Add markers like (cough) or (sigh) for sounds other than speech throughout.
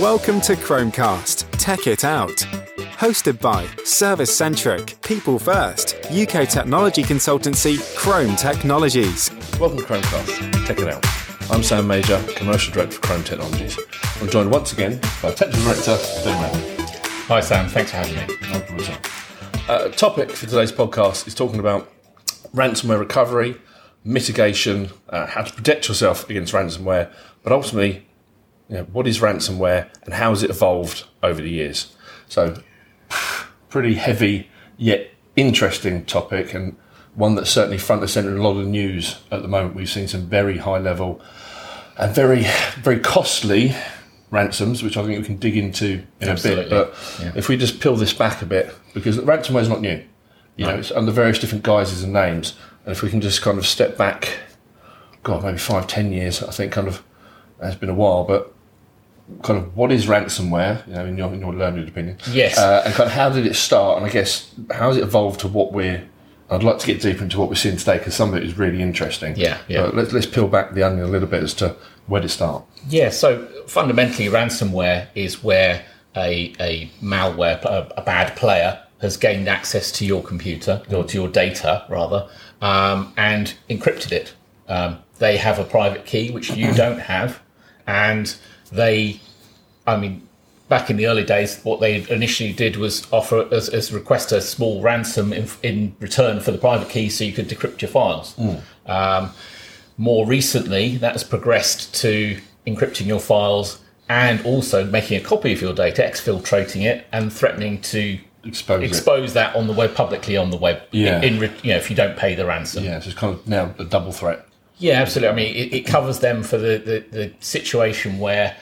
Welcome to Krome Cast Tech It Out. Hosted by Service Centric, People First, UK technology consultancy Krome Technologies. Welcome to Chromecast. Tech It Out. I'm Sam Mager, Commercial Director for Krome Technologies. I'm joined once again by Technical Director Ben Mann. Hi Sam, thanks for having me. No problem at all. Uh, topic for today's podcast is talking about ransomware recovery, mitigation, uh, how to protect yourself against ransomware, but ultimately, you know, what is ransomware and how has it evolved over the years? So, pretty heavy yet interesting topic and one that's certainly front and centre in a lot of the news at the moment. We've seen some very high level and very, very costly ransoms, which I think we can dig into in Absolutely. a bit. But Yeah. if we just peel this back a bit, because ransomware is not new. You know, it's under various different guises and names. And if we can just kind of step back, God, maybe five, ten years, I think kind of it's been a while, but kind of what is ransomware? You know, in your, in your learned opinion, Yes. uh, and kind of how did it start? And I guess how has it evolved to what we're? I'd like to get deeper into what we're seeing today because some of it is really interesting. Yeah, yeah. But let's let's peel back the onion a little bit as to where to start. Yeah, so fundamentally, ransomware is where a, a malware, a, a bad player, has gained access to your computer, or to your data, rather, um, and encrypted it. Um, they have a private key, which you don't have, and they, I mean, back in the early days, what they initially did was offer as, as request a small ransom in, in return for the private key, so you could decrypt your files. Um, more recently, that has progressed to encrypting your files and also making a copy of your data, exfiltrating it, and threatening to Expose, expose that on the web publicly on the web. Yeah. In, re- you know, if you don't pay the ransom. Yeah, so it's kind of now a double threat. Yeah, absolutely. I mean, it, it covers them for the, the, the situation where,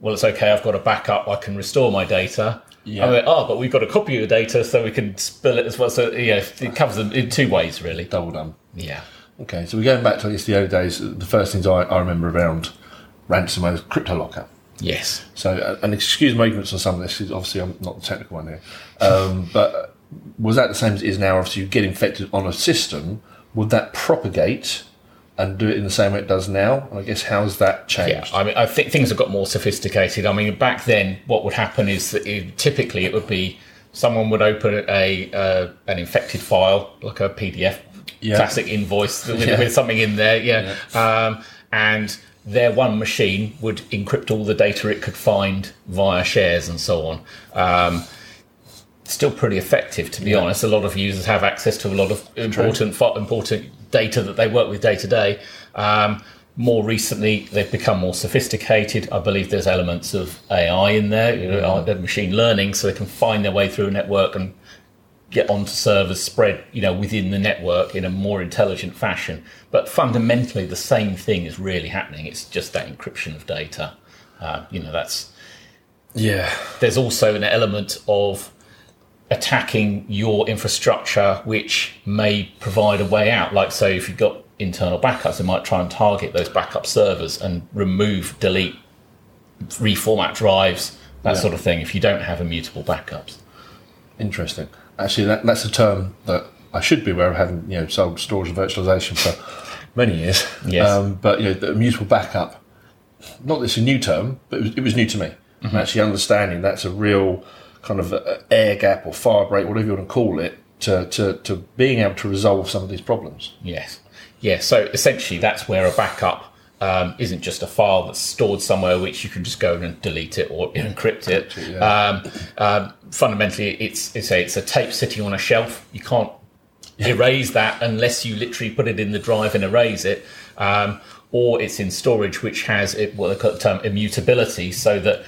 well, it's okay, I've got a backup, I can restore my data. Yeah. Oh, but we've got a copy of the data, so we can spill it as well. So, yeah, it covers them in two ways, really. Double done. Yeah. Okay, so we're going back to guess the early days. The first things I, I remember around ransomware was CryptoLocker. Yes. So, uh, and excuse my ignorance on some of this, 'cause obviously I'm not the technical one here. Um, (laughs) but was that the same as it is now? Obviously, you get infected on a system. Would that propagate and do it in the same way it does now? I guess how's that Yeah, changed? I mean, I think things have got more sophisticated. I mean, back then, what would happen is that it, typically it would be someone would open a uh, an infected file, like a PDF, Yeah. classic invoice (laughs) with, Yeah. with something in there, yeah, Um, and their one machine would encrypt all the data it could find via shares and so on. Um, still pretty effective, to be honest. A lot of users have access to a lot of important important data that they work with day to day. Um, more recently, they've become more sophisticated. I believe there's elements of AI in there, you know, uh, machine learning, so they can find their way through a network and get onto servers spread, you know, within the network in a more intelligent fashion. But fundamentally, the same thing is really happening. It's just that encryption of data. Uh, you know, that's yeah, there's also an element of attacking your infrastructure which may provide a way out like so if you've got internal backups they might try and target those backup servers and remove delete reformat drives that Yeah. sort of thing if you don't have immutable backups interesting. Actually, that, that's a term that I should be aware of, having you know sold storage and virtualization for many years. Yes. Um, but you know, the immutable backup. Not that it's a new term, but it was, it was new to me. Mm-hmm. And actually understanding that's a real kind of a, a air gap or fire break, whatever you want to call it, to, to, to being able to resolve some of these problems. Yes. Yeah. So essentially, that's where a backup um, isn't just a file that's stored somewhere which you can just go and delete it or encrypt it. it, um, um, fundamentally, it's it's a it's a tape sitting on a shelf. You can't erase that unless you literally put it in the drive and erase it. Um, or it's in storage, which has it, what they call the term immutability, so that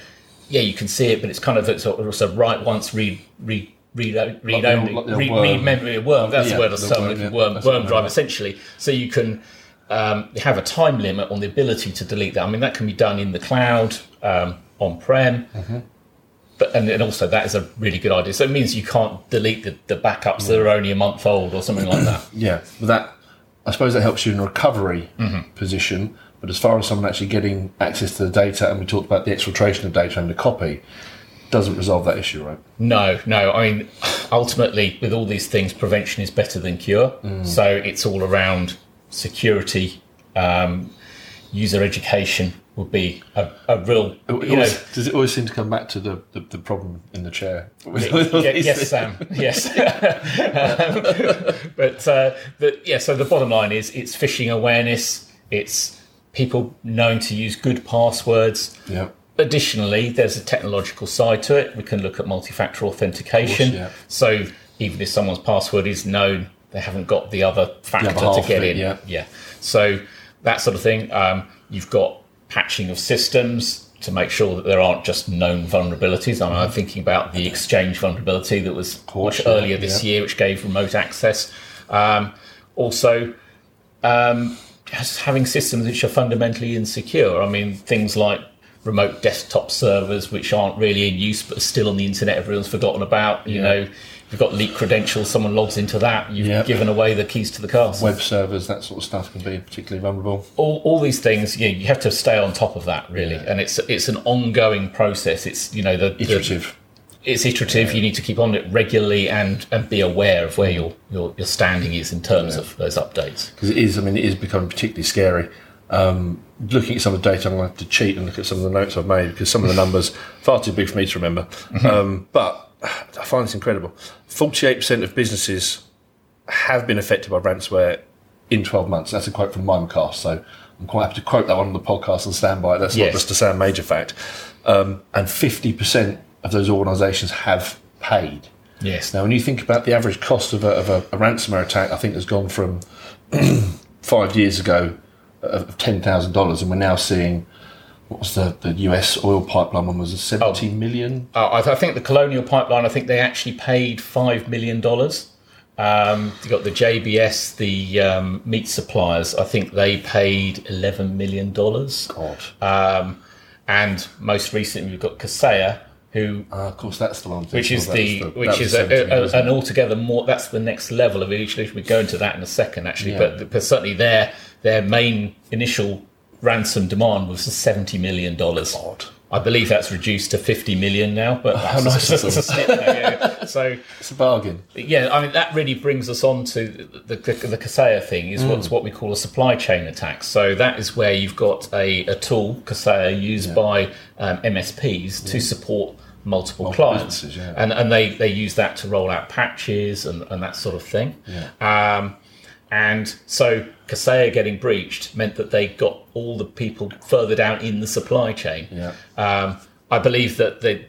yeah, you can see it, but it's kind of it's a, it's a write once, read read read read only, like read, read memory worm. That's Yeah, the word I the was worm, yeah, worm, that's what I worm drive essentially. So you can um, have a time limit on the ability to delete that. I mean, that can be done in the cloud, um, on prem. Mm-hmm. But and, and also that is a really good idea. So it means you can't delete the, the backups that are only a month old or something like that. (coughs) Yeah, but that I suppose that helps you in a recovery Mm-hmm. position. But as far as someone actually getting access to the data, and we talked about the exfiltration of data and the copy, doesn't resolve that issue, right? No, no. I mean, ultimately, with all these things, prevention is better than cure. So it's all around security. Um, user education would be a, a real, you know, does it always seem to come back to the, the, the problem in the chair? Ye- (laughs) yes, Sam. Yes, (laughs) Um, (laughs) but uh, the, yeah. So the bottom line is, it's phishing awareness. It's people knowing to use good passwords. Yeah. Additionally, there's a technological side to it. We can look at multi-factor authentication. yeah. So even if someone's password is known, they haven't got the other factor to get it, in. yeah. yeah. So that sort of thing. Um, you've got patching of systems to make sure that there aren't just known vulnerabilities. I mean, I'm thinking about the Exchange vulnerability that was course, much earlier this yeah. year, which gave remote access. Um, also, um, just having systems which are fundamentally insecure. I mean, things like remote desktop servers which aren't really in use but are still on the internet everyone's forgotten about. You Yeah. know, if you've got leaked credentials, someone logs into that, you've Yeah. given away the keys to the castle. Web servers, that sort of stuff can be particularly vulnerable. all, all these things, you, you have to stay on top of that, really, and it's it's an ongoing process. It's you know the, the- Iterative. It's iterative. You need to keep on it regularly and and be aware of where your your, your standing is in terms of those updates. because it is. I mean, it is becoming particularly scary. Um, looking at some of the data, I'm going to have to cheat and look at some of the notes I've made because some of the numbers (laughs) far too big for me to remember. Um, but I find this incredible. Forty-eight percent of businesses have been affected by ransomware in 12 months. That's a quote from Mimecast, so I'm quite happy to quote that one on the podcast and stand by it. That's Yes. not just a Sam Mager fact. Um, and 50% of those organisations have paid. Yes. Now, when you think about the average cost of a, of a, a ransomware attack, I think has gone from (clears throat) five years ago of ten thousand dollars, and we're now seeing what was the, the US oil pipeline one was a seventy million. Uh, I, I think the Colonial Pipeline. I think they actually paid five million dollars. Um, you got the JBS, the um, meat suppliers. I think they paid eleven million dollars. God, Um, and most recently, we've got Kaseya, who Ah, of course, that's the one. Which is of. the which is a, a, an altogether more. That's the next level of it. We go into that in a second, actually. Yeah. But, but certainly their their main initial ransom demand was seventy million dollars. God. I believe that's reduced to fifty million now. But (laughs) how that's nice just is a snip now, yeah. So It's a bargain. yeah, I mean that really brings us on to the the, the Kaseya thing is Mm. what's what we call a supply chain attack. So that is where you've got a, a tool Kaseya used by um, MSPs to support multiple, clients, yeah. and and they they use that to roll out patches and, and that sort of thing. Um, and so Kaseya getting breached meant that they got all the people further down in the supply chain. Yeah. Um, I believe that the,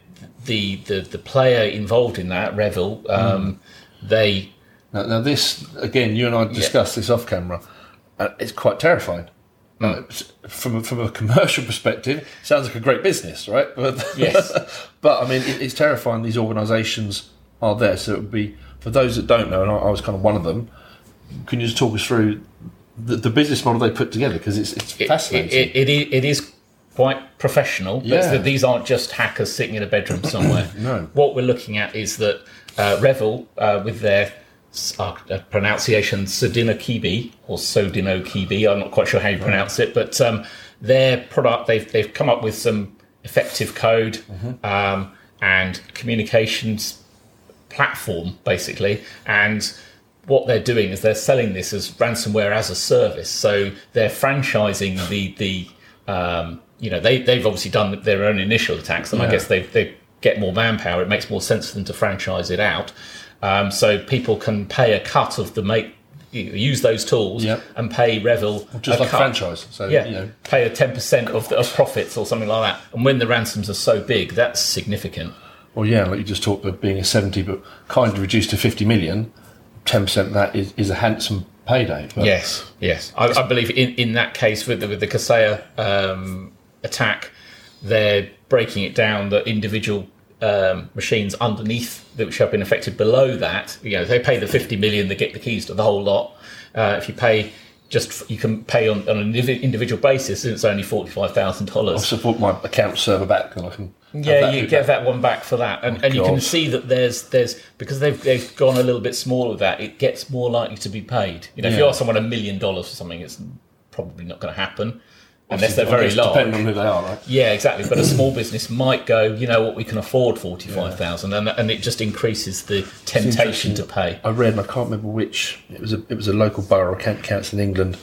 the the the player involved in that, REvil, um, they Now, now, this again, you and I discussed this off camera. Uh, it's quite terrifying. Hmm. Uh, from a, from a commercial perspective, sounds like a great business, right? (laughs) But Yes. (laughs) but I mean, it, it's terrifying. These organisations are there, so it would be for those that don't know, and I, I was kind of one of them. Can you just talk us through the, the business model they put together? Because it's it's it, fascinating. it, it, it, is quite professional. Yeah. These aren't just hackers sitting in a bedroom somewhere. (coughs) No. What we're looking at is that uh, REvil, uh, with their uh, pronunciation Sodinokibi or Sodinokibi, I'm not quite sure how you pronounce it, but um, their product, they've, they've come up with some effective code um, and communications platform basically and what they're doing is they're selling this as ransomware as a service. So they're franchising the the um, you know they, they've obviously done their own initial attacks and i guess they, they get more manpower it makes more sense for them to franchise it out um, so people can pay a cut of the make use those tools Yep. and pay REvil just like a cut. franchise. So Yeah, you know, pay a ten percent of, the, of profits or something like that. And when the ransoms are so big, that's significant. well, yeah, like you just talked about being a seventy, but kind of reduced to fifty million. Ten percent of that is, is a handsome payday. Yes, yes. I, I believe in, in that case with the, with the Kaseya um, attack, they're breaking it down that individual um, machines underneath that which have been affected below that, you know, they pay the 50 million, they get the keys to the whole lot. Uh, if you pay just, you can pay on, on an individual basis and it's only $45,000. I support my account server back, and I can. Yeah, you get that one back for that, and, and you can see that there's there's because they've they've gone a little bit smaller with that. It gets more likely to be paid. You know, if you ask someone a million dollars for something, it's probably not going to happen unless they're very large. Depending on who they are, right? Yeah, exactly. But a (clears throat) small business might go, you know what, we can afford forty five thousand, and and it just increases the temptation to pay. I read, and I can't remember which. It was a it was a local borough or council in England.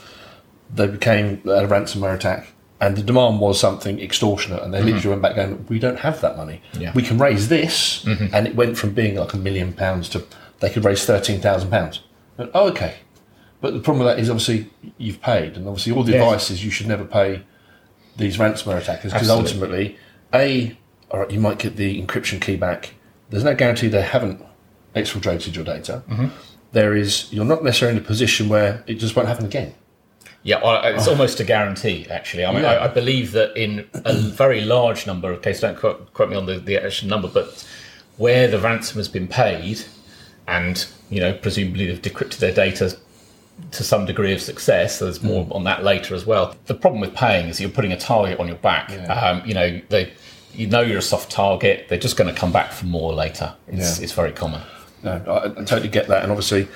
They became a ransomware attack, and the demand was something extortionate, and they mm-hmm. literally went back going, "We don't have that money. Yeah. We can raise this," mm-hmm. and it went from being like a million pounds to they could raise thirteen thousand pounds. Oh, okay. But the problem with that is obviously you've paid, and obviously all the Yes. advice is you should never pay these ransomware attackers because ultimately, a, all right, you might get the encryption key back. There's no guarantee they haven't exfiltrated your data. Mm-hmm. There is, you're not necessarily in a position where it just won't happen again. Yeah, well, it's almost a guarantee, actually. I mean, Yeah. I, I believe that in a very large number of cases, don't quote, quote me on the, the actual number, but where the ransom has been paid and, you know, presumably they've decrypted their data to some degree of success, there's more Mm. on that later as well. The problem with paying is you're putting a target on your back. Um, you know, they, you know you're a soft target, they're just going to come back for more later. It's, Yeah. it's very common. No, I, I totally get that, and obviously,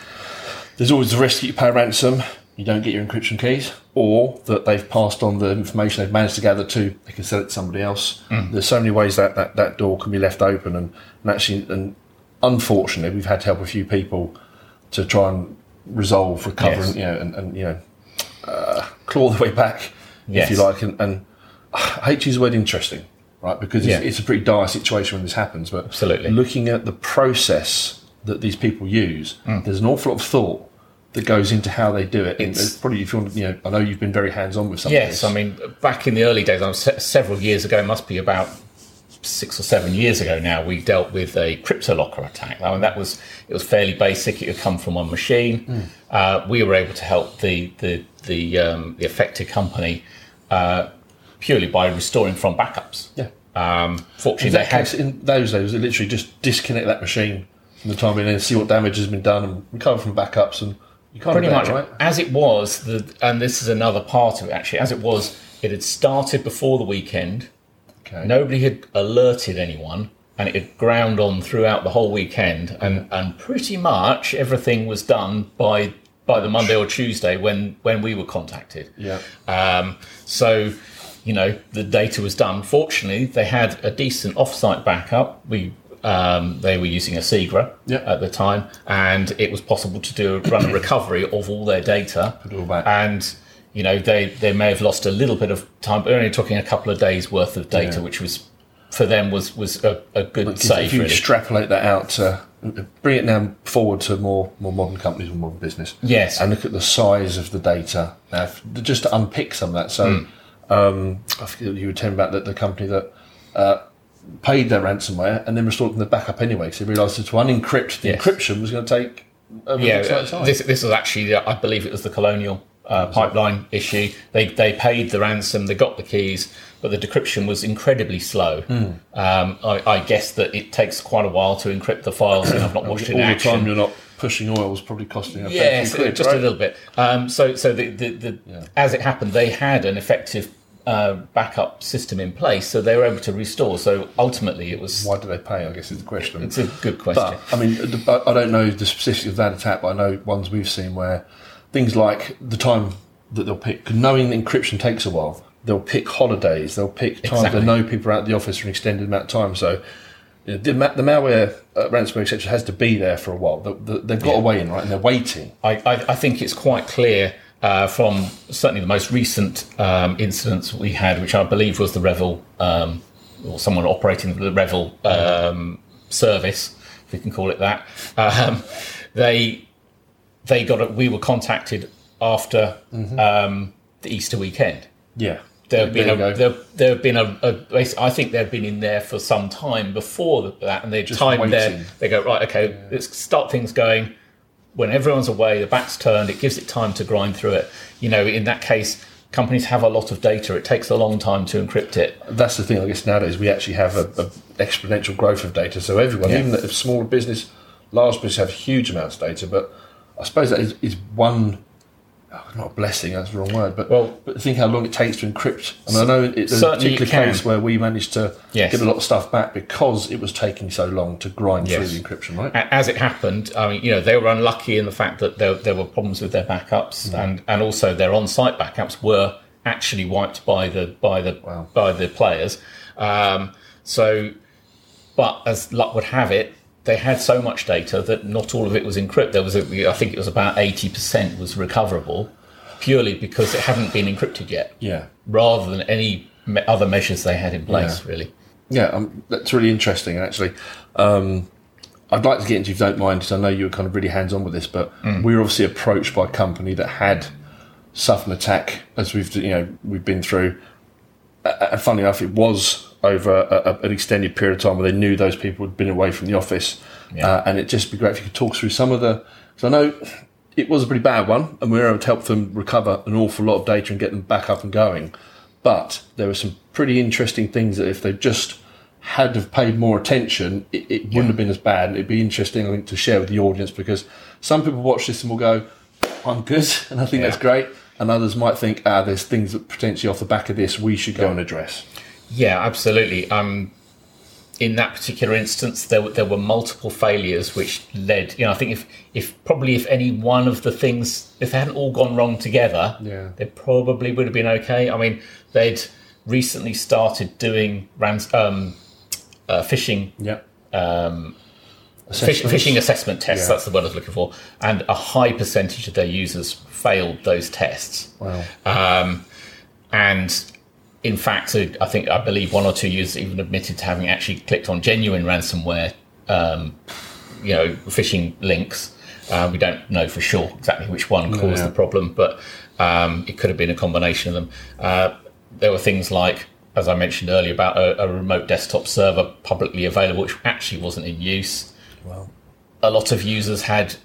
there's always the risk that you pay ransom, you don't get your encryption keys, or that they've passed on the information they've managed to gather to, they can sell it to somebody else. There's so many ways that, that that door can be left open, and, and actually, and unfortunately, we've had to help a few people to try and resolve, recover, Yes. and, you know, and, and you know, uh, claw the way back, Yes. if you like, and, and I hate to use the word interesting, right? Because it's, Yeah. it's a pretty dire situation when this happens. But Absolutely. looking at the process that these people use, Mm. there's an awful lot of thought that goes into how they do it. It's- it's probably if you want, to, you know, I know you've been very hands on with some. Yes, I mean, back in the early days, I was se- several years ago, it must be about six or seven years ago now, we dealt with a CryptoLocker attack. I mean, that was it was fairly basic. It had come from one machine. Hmm. Uh, we were able to help the the the, um, the affected company uh, purely by restoring from backups. yeah. Um, fortunately, In, they had case, in those days, it literally just disconnect that machine from the time in and see what damage has been done and recover from backups and you can't pretty much right? as it was. The, and this is another part of it actually. As it was, it had started before the weekend. Okay. Nobody had alerted anyone, and it had ground on throughout the whole weekend, and, and pretty much everything was done by by the Monday or Tuesday when when we were contacted. Yeah. Um, so, you know, the data was done. Fortunately, they had a decent off-site backup. We um, they were using Asigra Yeah. at the time, and it was possible to do run a recovery of all their data. All. And you know, they they may have lost a little bit of time, but only talking a couple of days worth of data, Yeah. which was for them was was a, a good If- save. if you really. extrapolate that out to bring it now forward to more more modern companies and modern business Yes. and look at the size of the data now just to unpick some of that so Hmm. um, I forget you were telling about the, the company that uh, paid their ransomware and then restored them the backup anyway because they realised that to unencrypt the Yes. encryption was going to take a yeah, ridiculous amount of uh, time. this this was actually, I believe it was the Colonial uh, pipeline issue. They they paid the ransom, they got the keys, but the decryption was incredibly slow. Hmm. Um, I, I guess that it takes quite a while to encrypt the files, and I've not watched it all the time you're not pushing oil was probably costing a Yes, few quid, just right? a little bit. Um, so, so the, the, the as it happened, they had an effective uh, backup system in place, so they were able to restore. So ultimately, it was why do they pay I guess is the question it's a good question. But I mean, I don't know the specifics of that attack, but I know ones we've seen where things like the time that they'll pick, knowing that encryption takes a while, they'll pick holidays, they'll pick times Exactly. they know people are out of the office for an extended amount of time. So you know, the, the malware, uh, ransomware, etc., has to be there for a while. The, the, they've got a way in, right? And they're waiting. I, I, I think it's quite clear uh, from certainly the most recent um, incidents we had, which I believe was the REvil um, or someone operating the REvil um, service, if we can call it that. Um, they they got a, we were contacted after um, the Easter weekend. Yeah. There have been a, there, there have been a, a I think they've been in there for some time before that, and they Just their. waiting. They go right, okay, let's start things going. When everyone's away, the back's turned. It gives it time to grind through it. You know, in that case, companies have a lot of data. It takes a long time to encrypt it. that's the thing. I guess nowadays we actually have a, a exponential growth of data. So everyone, Yeah. even if smaller business, large business, have huge amounts of data. But I suppose that is, is one. oh, Not a blessing, that's the wrong word, but Well- but think how long it takes to encrypt. Mean, I know it's a it particular case where we managed to Yes. get a lot of stuff back because it was taking so long to grind Yes. through the encryption, right? As it happened, I mean, you know, they were unlucky in the fact that there, there were problems with their backups, and, and also their on-site backups were actually wiped by the by the Wow. by the players. Um, so, but as luck would have it, they had so much data that not all of it was encrypted. There was, a, I think, it was about eighty percent was recoverable. purely because it hadn't been encrypted yet, Yeah. rather than any me- other measures they had in place. Yeah. Really, Yeah, um, that's really interesting, actually. Um, I'd like to get into, if you don't mind, because I know you were kind of really hands on with this, but we were obviously approached by a company that had suffered an attack, as we've you know we've been through. And funny enough, it was over a, a, an extended period of time where they knew those people had been away from the office, Yeah. uh, and it'd just be great if you could talk through some of the. Because I know it was a pretty bad one, and we were able to help them recover an awful lot of data and get them back up and going. But there were some pretty interesting things that if they just had have paid more attention, it, it wouldn't have been as bad. And it'd be interesting, I think, to share with the audience because some people watch this and will go, "I'm good," (laughs) and I think Yeah. that's great. And others might think, "Ah, there's things that potentially off the back of this we should go and address." Yeah, absolutely. Um, in that particular instance, there were, there were multiple failures which led. You know, I think if if probably if any one of the things if they hadn't all gone wrong together, Yeah. they probably would have been okay. I mean, they'd recently started doing rans- um, uh, phishing Yeah. Fish, phishing assessment tests, Yeah. that's the word I was looking for. And a high percentage of their users failed those tests. Wow. Um, and in fact, I think, I believe one or two users even admitted to having actually clicked on genuine ransomware, um, you know, phishing links. Uh, we don't know for sure exactly which one caused yeah. the problem, but um, it could have been a combination of them. Uh, there were things like, as I mentioned earlier, about a, a remote desktop server publicly available, which actually wasn't in use Well, a lot of users had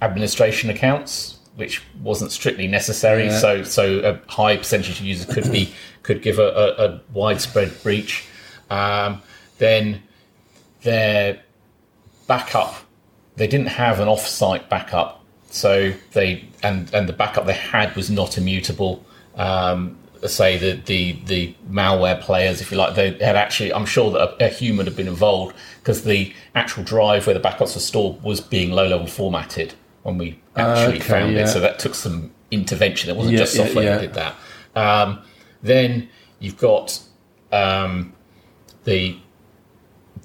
administration accounts, which wasn't strictly necessary. Yeah. So, so a high percentage of users could be (clears throat) could give a, a, a widespread breach. Um, then their backup, they didn't have an off-site backup, so they and and the backup they had was not immutable. Um, say the, the the malware players, if you like, they had actually. I'm sure that a, a human had been involved because the actual drive where the backups were stored was being low level formatted when we actually Okay, found yeah. it. So that took some intervention. It wasn't Yeah, just software yeah. that did that. Um, then you've got um, the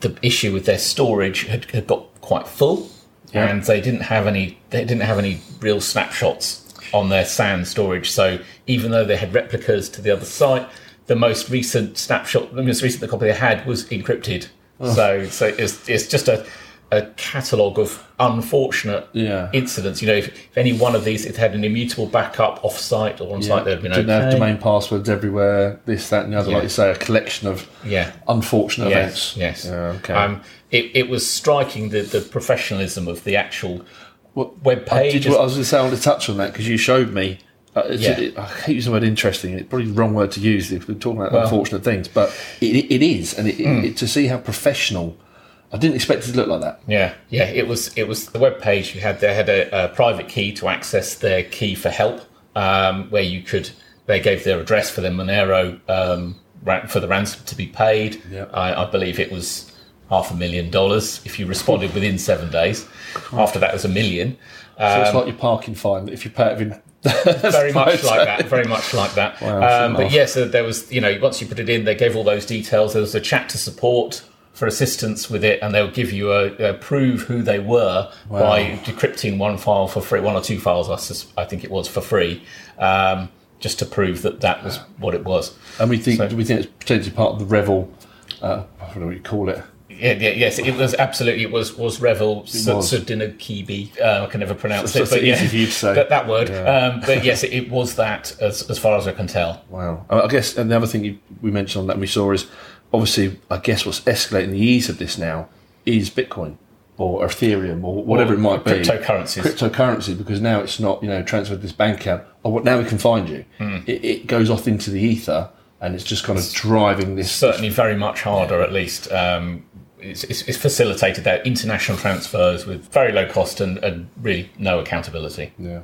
the issue with their storage had, had got quite full, and they didn't have any. They didn't have any real snapshots on their SAN storage. So even though they had replicas to the other site, the most recent snapshot, the most recent copy they had was encrypted. Oh. So so it's it's just a a catalogue of unfortunate Yeah. incidents. You know, if, if any one of these it had an immutable backup off-site or on-site, they'd have been didn't okay. have domain passwords everywhere. This, that, and the other. Yeah. Like you say, a collection of Yeah. unfortunate Yes, events. yes. Yeah, okay. Um, it, it was striking the, the professionalism of the actual Well, web I, page. did, I was going to say I want to touch on that because you showed me. Uh, Yeah. it, I hate using the word interesting. It's probably the wrong word to use if we're talking about Well- unfortunate things, but it, it is, and it, it, to see how professional. I didn't expect it to look like that. Yeah, yeah. It was it was the web page. You had they had a, a private key to access their key for help, um, where you could. They gave their address for the Monero um, for the ransom to be paid. Yeah. I, I believe it was half a million dollars if you responded within seven days. After that was a million. So Um, it's like your parking fine. If you pay it within (laughs) very much like that. Very much like that. Wow, um, but yes, uh, there was. You know, once you put it in, they gave all those details. There was a chat to support for assistance with it, and they'll give you a, a prove who they were by decrypting one file for free, one or two files. I, sus- I think it was for free, um, just to prove that that was what it was. And we think So- we think it's potentially part of the REvil. Uh, I don't know what you call it. Yeah, yeah, yes, it was absolutely. It was was REvil was. Sodinokibi. Uh, I can never pronounce So- it, but yeah, for you to say. that, that word. Yeah. Um, but yes, it, it was that as as far as I can tell. Wow. I guess and the other thing you, we mentioned on that and we saw is obviously I guess what's escalating the ease of this now is Bitcoin or Ethereum or whatever Or it might be. cryptocurrencies. Cryptocurrency because now it's not you know transfer this bank account. Oh, what now we can find you. Hmm. It, it goes off into the ether and it's just kind of driving this. certainly very much harder at least um, it's, it's, it's facilitated there international transfers with very low cost and, and really no accountability Yeah.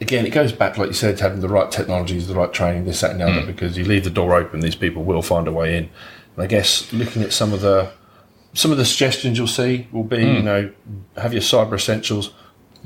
Again, it goes back, like you said, to having the right technologies, the right training, this, that, and the other, because you leave the door open, these people will find a way in. And I guess looking at some of the some of the suggestions you'll see will be, you know, have your cyber essentials. Hmm.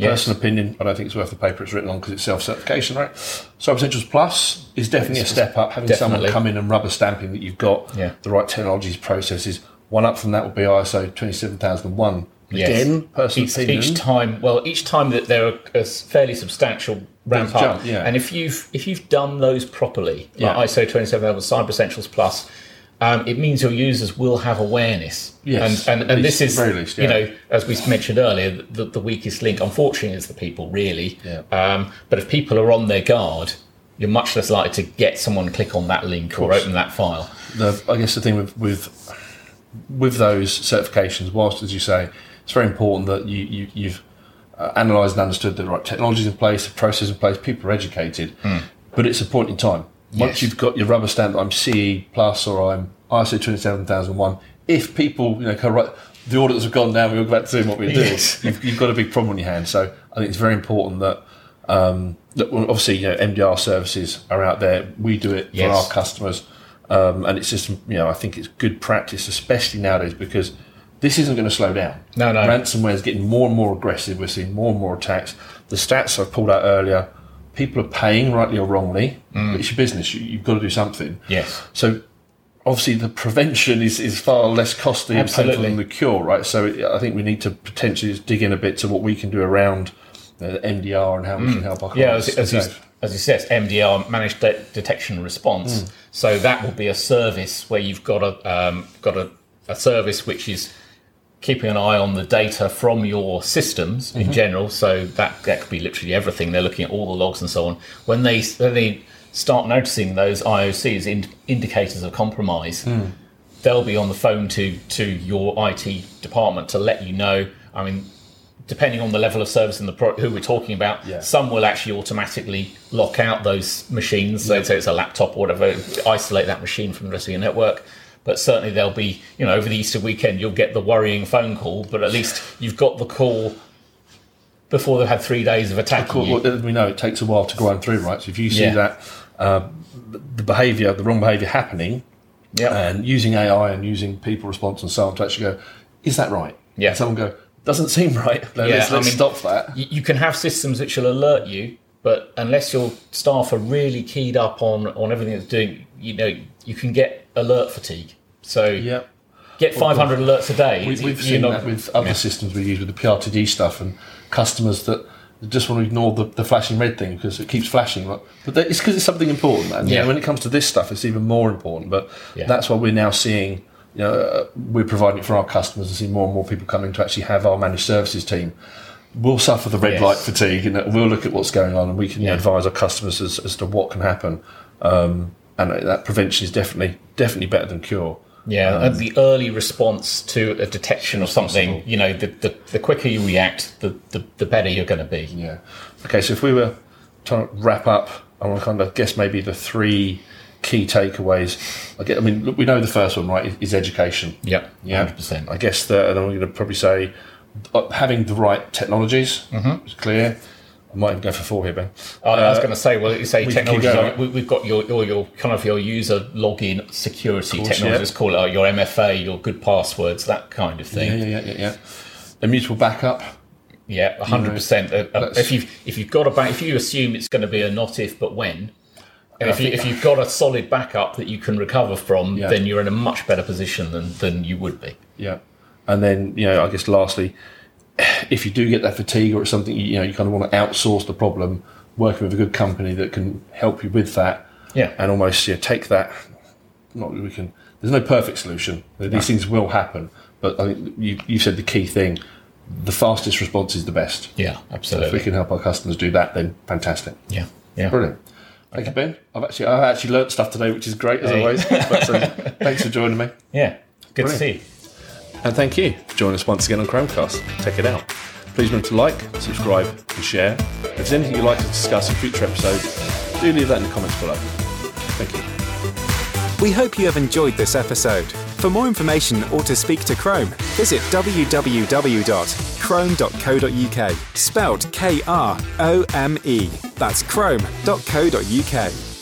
Yes. Personal opinion, I don't think it's worth the paper it's written on because it's self certification, right? Cyber Essentials Plus is definitely a step up. Having someone come in and rubber stamping that you've got Yeah. the right technologies, processes. One up from that would be ISO 27001 Yes. Again, personal each, opinion. each time, well, each time that there are a fairly substantial ramp up, jump, yeah. and if you've if you've done those properly, Yeah. like ISO twenty seven level Cyber Essentials Plus, um, it means your users will have awareness. Yes, and and, and least- this is at the very least, you know as we mentioned earlier, the, the weakest link, unfortunately, is the people really. Yeah. Um, but if people are on their guard, you're much less likely to get someone to click on that link or open that file. the, I guess the thing with, with with those certifications, whilst as you say, it's very important that you, you you've uh, analysed and understood the right technologies in place, the processes in place, people are educated, but it's a point in time. Once. Yes. you've got your rubber stamp, I'm CE plus or I'm ISO twenty seven thousand one. If people, you know, go right, the auditors have gone down, we'll go back to doing what we do. Yes. You've, you've got a big problem on your hands. So I think it's very important that. Um, that obviously, you know, MDR services are out there. We do it Yes. for our customers. Um, and it's just, you know, I think it's good practice, especially nowadays, because this isn't going to slow down. No, no. Ransomware is getting more and more aggressive. We're seeing more and more attacks. The stats I pulled out earlier, people are paying, rightly or wrongly, Mm. but it's your business. You, you've got to do something. Yes. So obviously the prevention is, is far less costly and painful Absolutely. than the cure, right? So I think we need to potentially just dig in a bit to what we can do around uh, MDR and how we can help our Mm. Yeah, as, as, you, as you said, MDR, Managed De- Detection Response. Mm. So that will be a service where you've got a um, got a, a service which is keeping an eye on the data from your systems Mm-hmm. in general. So that that could be literally everything. They're looking at all the logs and so on. When they when they start noticing those IOCs, in, indicators of compromise, Hmm. they'll be on the phone to to your IT department to let you know. I mean, depending on the level of service and the pro- who we're talking about, Yeah. some will actually automatically lock out those machines. So, so it's a laptop or whatever, isolate that machine from the rest of your network. But certainly there'll be, you know, over the Easter weekend, you'll get the worrying phone call, but at least you've got the call before they've had three days of attacking you. Well, we know it takes a while to grind through, right? So if you see Yeah. that uh, the behaviour, the wrong behaviour happening, Yeah. and using AI and using people response and so on to actually go, is that right? Yeah. And someone go, doesn't seem right. (laughs) No, Yeah, let's let's mean- stop that. you, you can have systems which will alert you, but unless your staff are really keyed up on, on everything that's doing, you know, you can get alert fatigue. So Yeah. get 500 alerts a day. We, we've you're seen not- that with other systems we use with the PRTG stuff and customers that just want to ignore the, the flashing red thing because it keeps flashing. But that- it's because it's something important. And you Yeah. know, when it comes to this stuff, it's even more important. But Yeah. that's why we're now seeing, you know, uh, we're providing it for our customers and see more and more people coming to actually have our managed services team. We'll suffer the red Yes. light fatigue and we'll look at what's going on and we can Yeah. advise our customers as, as to what can happen. Um, and that prevention is definitely definitely better than cure. Yeah, and the early response to a detection of something, you know, the, the, the quicker you react, the, the, the better you're going to be. Yeah. Okay, so if we were trying to wrap up, I want to kind of guess maybe the three key takeaways. I get. I mean, look, we know the first one, right? is- education. Yep, Yeah. 100%. I guess that, and then we're going to probably say uh, having the right technologies mm-hmm. is clear. I might even go for four here, Ben. I I was going to say, well, you say we technology. we, we've got your, your your kind of your user login security course, technology. yeah. Let's call it uh, your MFA, your good passwords, that kind of thing. yeah, yeah, yeah, yeah. Immutable backup. Yeah, hundred percent. If you if you've got a back, if you assume it's going to be a not if but when, and if you, if you've got a solid backup that you can recover from, Yeah. then you're in a much better position than than you would be. Yeah. And then, you know, I guess lastly, if you do get that fatigue or it's something, you know, you kind of want to outsource the problem, working with a good company that can help you with that. Yeah. And almost, yeah, take that. Not we can, there's no perfect solution. These things will happen. But I think you, you said the key thing the fastest response is the best. Yeah, absolutely. If we can help our customers do that, then fantastic. Yeah, yeah. Brilliant. Thank you, Ben. I've actually I've actually learnt stuff today, which is great as Hey. always. But, um, so, (laughs) thanks for joining me. Yeah, good to see you. And thank you for joining us once again on Chromecast. Tech It Out. Please remember to like, subscribe, and share. If there's anything you'd like to discuss in future episodes, do leave that in the comments below. Thank you. We hope you have enjoyed this episode. For more information or to speak to Krome, visit www.krome.co.uk, spelled K R O M E. That's krome.co.uk.